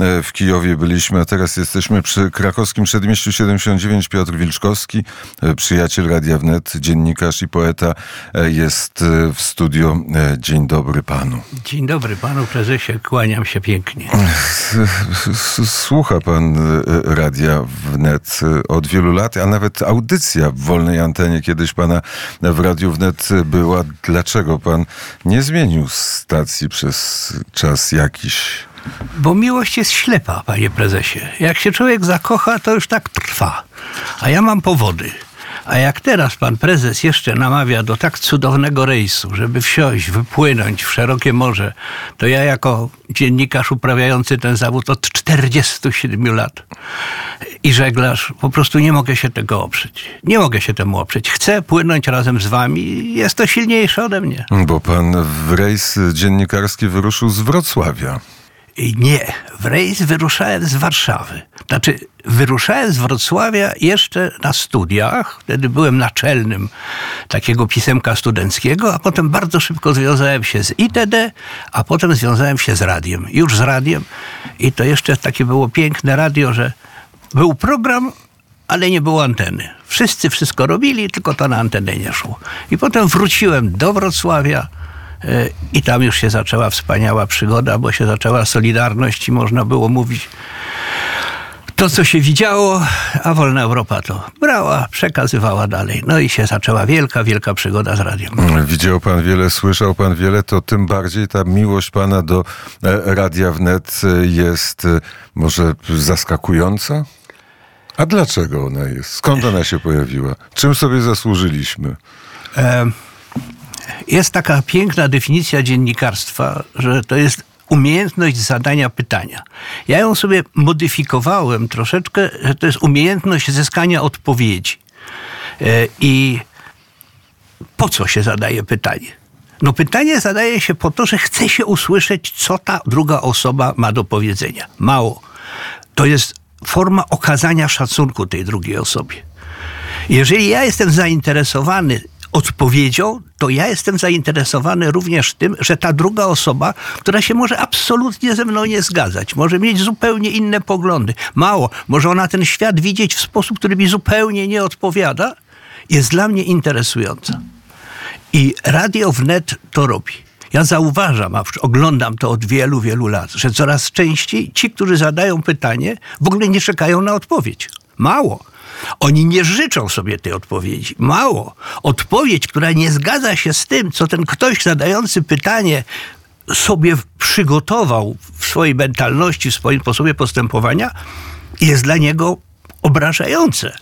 e, w Kijowie byliśmy, a teraz jesteśmy przy krakowskim przedmieściu 79. Piotr Wilczkowski, e, przyjaciel Radia Wnet, dziennikarz i poeta e, jest w studio. Dzień dobry panu. Dzień dobry panu prezesie, kłaniam się pięknie. Słucha pan Radia Wnet od wielu lat, a nawet audycja w wolnej antenie kiedyś pana w Radiu Wnet była. Dlaczego pan nie zmienił stacji przez czas jakiś? Bo miłość jest ślepa, panie prezesie. Jak się człowiek zakocha, to już tak trwa. A ja mam powody. A jak teraz pan prezes jeszcze namawia do tak cudownego rejsu, żeby wsiąść, wypłynąć w szerokie morze, to ja jako dziennikarz uprawiający ten zawód od 47 lat i żeglarz po prostu nie mogę się tego oprzeć. Nie mogę się temu oprzeć. Chcę płynąć razem z wami. Jest to silniejsze ode mnie. Bo pan w rejs dziennikarski wyruszył z Wrocławia. Nie, w rejs wyruszałem z Warszawy. Znaczy, wyruszałem z Wrocławia jeszcze na studiach. Wtedy byłem naczelnym takiego pisemka studenckiego, a potem bardzo szybko związałem się z ITD, a potem związałem się z radiem. Już z radiem. I to jeszcze takie było piękne radio, że był program, ale nie było anteny. Wszyscy wszystko robili, tylko to na antenę nie szło. I potem wróciłem do Wrocławia I tam już się zaczęła wspaniała przygoda, bo się zaczęła solidarność i można było mówić to, co się widziało, a Wolna Europa to brała, przekazywała dalej. No i się zaczęła wielka, wielka przygoda z radiem. Widział pan wiele, słyszał pan wiele, to tym bardziej ta miłość pana do e, Radia Wnet e, jest może zaskakująca? A dlaczego ona jest? Skąd ona się pojawiła? Czym sobie zasłużyliśmy? E jest taka piękna definicja dziennikarstwa, że to jest umiejętność zadania pytania. Ja ją sobie modyfikowałem troszeczkę, że to jest umiejętność zyskania odpowiedzi. E, I po co się zadaje pytanie? No pytanie zadaje się po to, że chce się usłyszeć, co ta druga osoba ma do powiedzenia. Mało. To jest forma okazania szacunku tej drugiej osobie. Jeżeli ja jestem zainteresowany odpowiedzią, to ja jestem zainteresowany również tym, że ta druga osoba, która się może absolutnie ze mną nie zgadzać, może mieć zupełnie inne poglądy, mało, może ona ten świat widzieć w sposób, który mi zupełnie nie odpowiada, jest dla mnie interesująca. I Radio Wnet to robi. Ja zauważam, a oglądam to od wielu, wielu lat, że coraz częściej ci, którzy zadają pytanie, w ogóle nie czekają na odpowiedź. Mało. Oni nie życzą sobie tej odpowiedzi. Mało. Odpowiedź, która nie zgadza się z tym, co ten ktoś zadający pytanie sobie przygotował w swojej mentalności, w swoim sposobie postępowania, jest dla niego obrażające.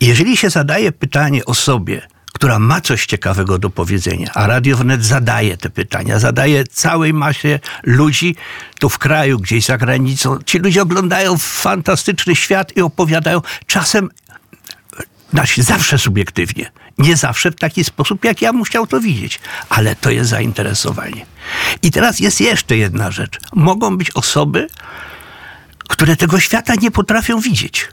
Jeżeli się zadaje pytanie osobie, która ma coś ciekawego do powiedzenia, a Radio Wnet zadaje te pytania, zadaje całej masie ludzi tu w kraju, gdzieś za granicą. Ci ludzie oglądają fantastyczny świat i opowiadają czasem znaczy zawsze subiektywnie. Nie zawsze w taki sposób, jak ja bym chciał to widzieć, ale to jest zainteresowanie. I teraz jest jeszcze jedna rzecz. Mogą być osoby, które tego świata nie potrafią widzieć.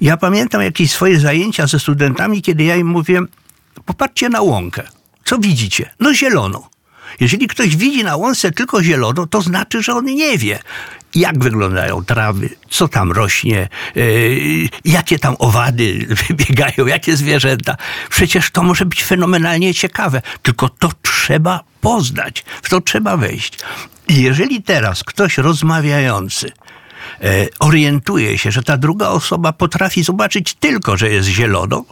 Ja pamiętam jakieś swoje zajęcia ze studentami, kiedy ja im mówiłem, Popatrzcie na łąkę. Co widzicie? No zielono. Jeżeli ktoś widzi na łące tylko zielono, to znaczy, że on nie wie, jak wyglądają trawy, co tam rośnie, yy, jakie tam owady biegają, jakie zwierzęta. Przecież to może być fenomenalnie ciekawe, tylko to trzeba poznać, w to trzeba wejść. I jeżeli teraz ktoś rozmawiający yy, orientuje się, że ta druga osoba potrafi zobaczyć tylko, że jest zielono,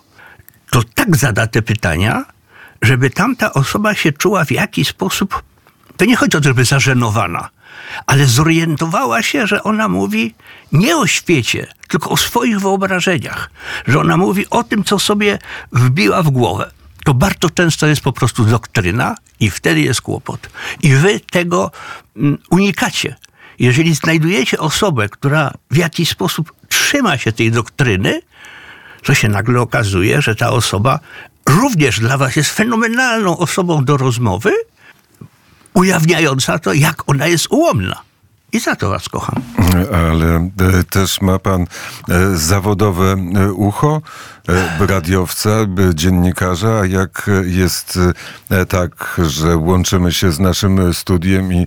to tak zada te pytania, żeby tamta osoba się czuła w jakiś sposób, to nie chodzi o to, żeby zażenowana, ale zorientowała się, że ona mówi nie o świecie, tylko o swoich wyobrażeniach, że ona mówi o tym, co sobie wbiła w głowę. To bardzo często jest po prostu doktryna i wtedy jest kłopot. I wy tego mm, unikacie. Jeżeli znajdujecie osobę, która w jakiś sposób trzyma się tej doktryny, to się nagle okazuje, że ta osoba również dla was jest fenomenalną osobą do rozmowy, ujawniająca to, jak ona jest ułomna. I za to was kocham. Ale e, też ma pan e, zawodowe e, ucho radiowca, dziennikarza, a jak jest tak, że łączymy się z naszym studiem i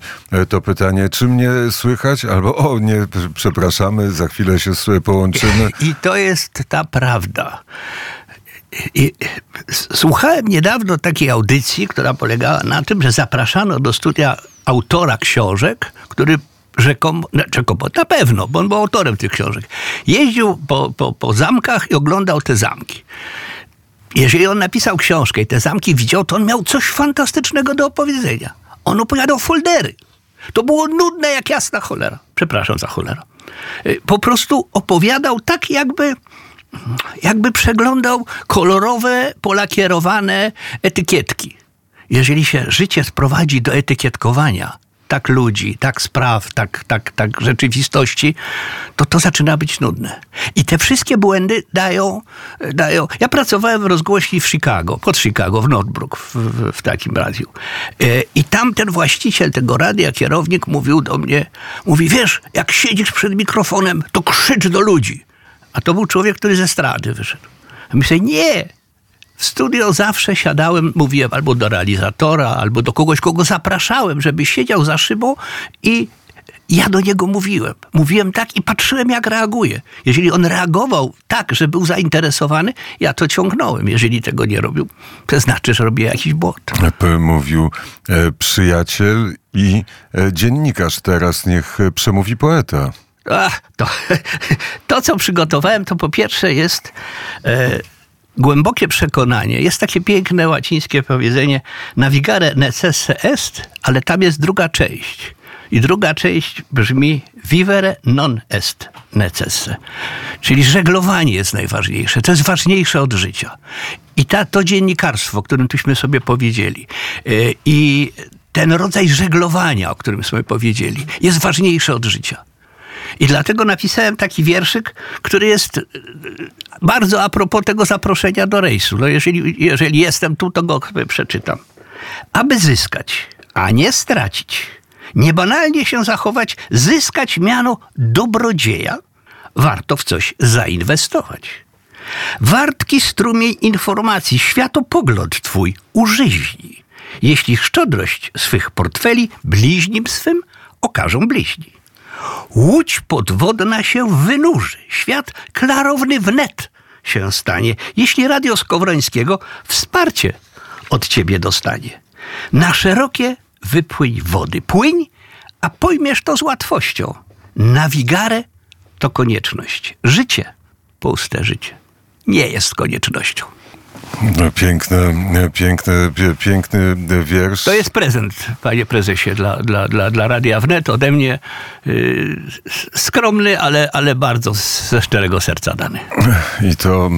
to pytanie, czy mnie słychać? Albo o nie, przepraszamy, za chwilę się połączymy. I to jest ta prawda. I słuchałem niedawno takiej audycji, która polegała na tym, że zapraszano do studia autora książek, który rzekomo, rzekomo, na pewno, bo on był autorem tych książek, jeździł po, po, po zamkach i oglądał te zamki. Jeżeli on napisał książkę i te zamki widział, to on miał coś fantastycznego do opowiedzenia. On opowiadał foldery. To było nudne jak jasna cholera. Przepraszam za cholera. Y, Po prostu opowiadał tak, jakby, jakby przeglądał kolorowe, polakierowane etykietki. Jeżeli się życie sprowadzi do etykietkowania, tak ludzi, tak spraw, tak, tak, tak rzeczywistości, to to zaczyna być nudne. I te wszystkie błędy dają, dają... Ja pracowałem w rozgłośni w Chicago, pod Chicago, w Northbrook, w, w, w takim radiu. E, I tam ten właściciel tego radia, kierownik, mówił do mnie, mówi, wiesz, jak siedzisz przed mikrofonem, to krzycz do ludzi. A to był człowiek, który ze strady wyszedł. A myślę, nie, w studio zawsze siadałem, mówiłem albo do realizatora, albo do kogoś, kogo zapraszałem, żeby siedział za szybą i ja do niego mówiłem. Mówiłem tak i patrzyłem, jak reaguje. Jeżeli on reagował tak, że był zainteresowany, ja to ciągnąłem. Jeżeli tego nie robił, to znaczy, że robię jakiś błąd. Mówił e, przyjaciel i e, dziennikarz. Teraz niech e, przemówi poeta. Ach, to, to, co przygotowałem, to po pierwsze jest e, głębokie przekonanie. Jest takie piękne łacińskie powiedzenie navigare necesse est, ale tam jest druga część. I druga część brzmi vivere non est necesse. Czyli żeglowanie jest najważniejsze. To jest ważniejsze od życia. I ta, to dziennikarstwo, o którym tuśmy sobie powiedzieli, e, i ten rodzaj żeglowania, o którym sobie powiedzieli, jest ważniejszy od życia. I dlatego napisałem taki wierszyk, który jest e, bardzo a propos tego zaproszenia do rejsu. No jeżeli, jeżeli jestem tu, to go przeczytam. Aby zyskać, a nie stracić, niebanalnie się zachować, zyskać miano dobrodzieja, warto w coś zainwestować. Wartki strumień informacji, światopogląd twój użyźni, jeśli szczodrość swych portfeli bliźnim swym okażą bliźni. Łódź podwodna się wynurzy, świat klarowny wnet się stanie, jeśli radio Skowrońskiego wsparcie od ciebie dostanie. Na szerokie wypłyń wody, płyń, a pojmiesz to z łatwością. Nawigare to konieczność. Życie, puste życie, nie jest koniecznością. No, Piękny, piękny, piękny wiersz. To jest prezent, panie prezesie, dla, dla, dla, dla Radia Wnet ode mnie. Yy, skromny, ale, ale bardzo ze szczerego serca dany. I to,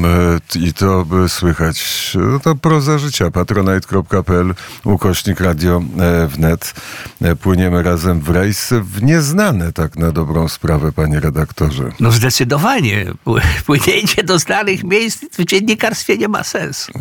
e, I to by słychać. No to proza życia. patronite.pl ukośnik radio e, wnet. E, Płyniemy razem w rejs w nieznane tak na dobrą sprawę, panie redaktorze. No zdecydowanie. Płynięcie do znanych miejsc w dziennikarstwie nie ma sensu. is.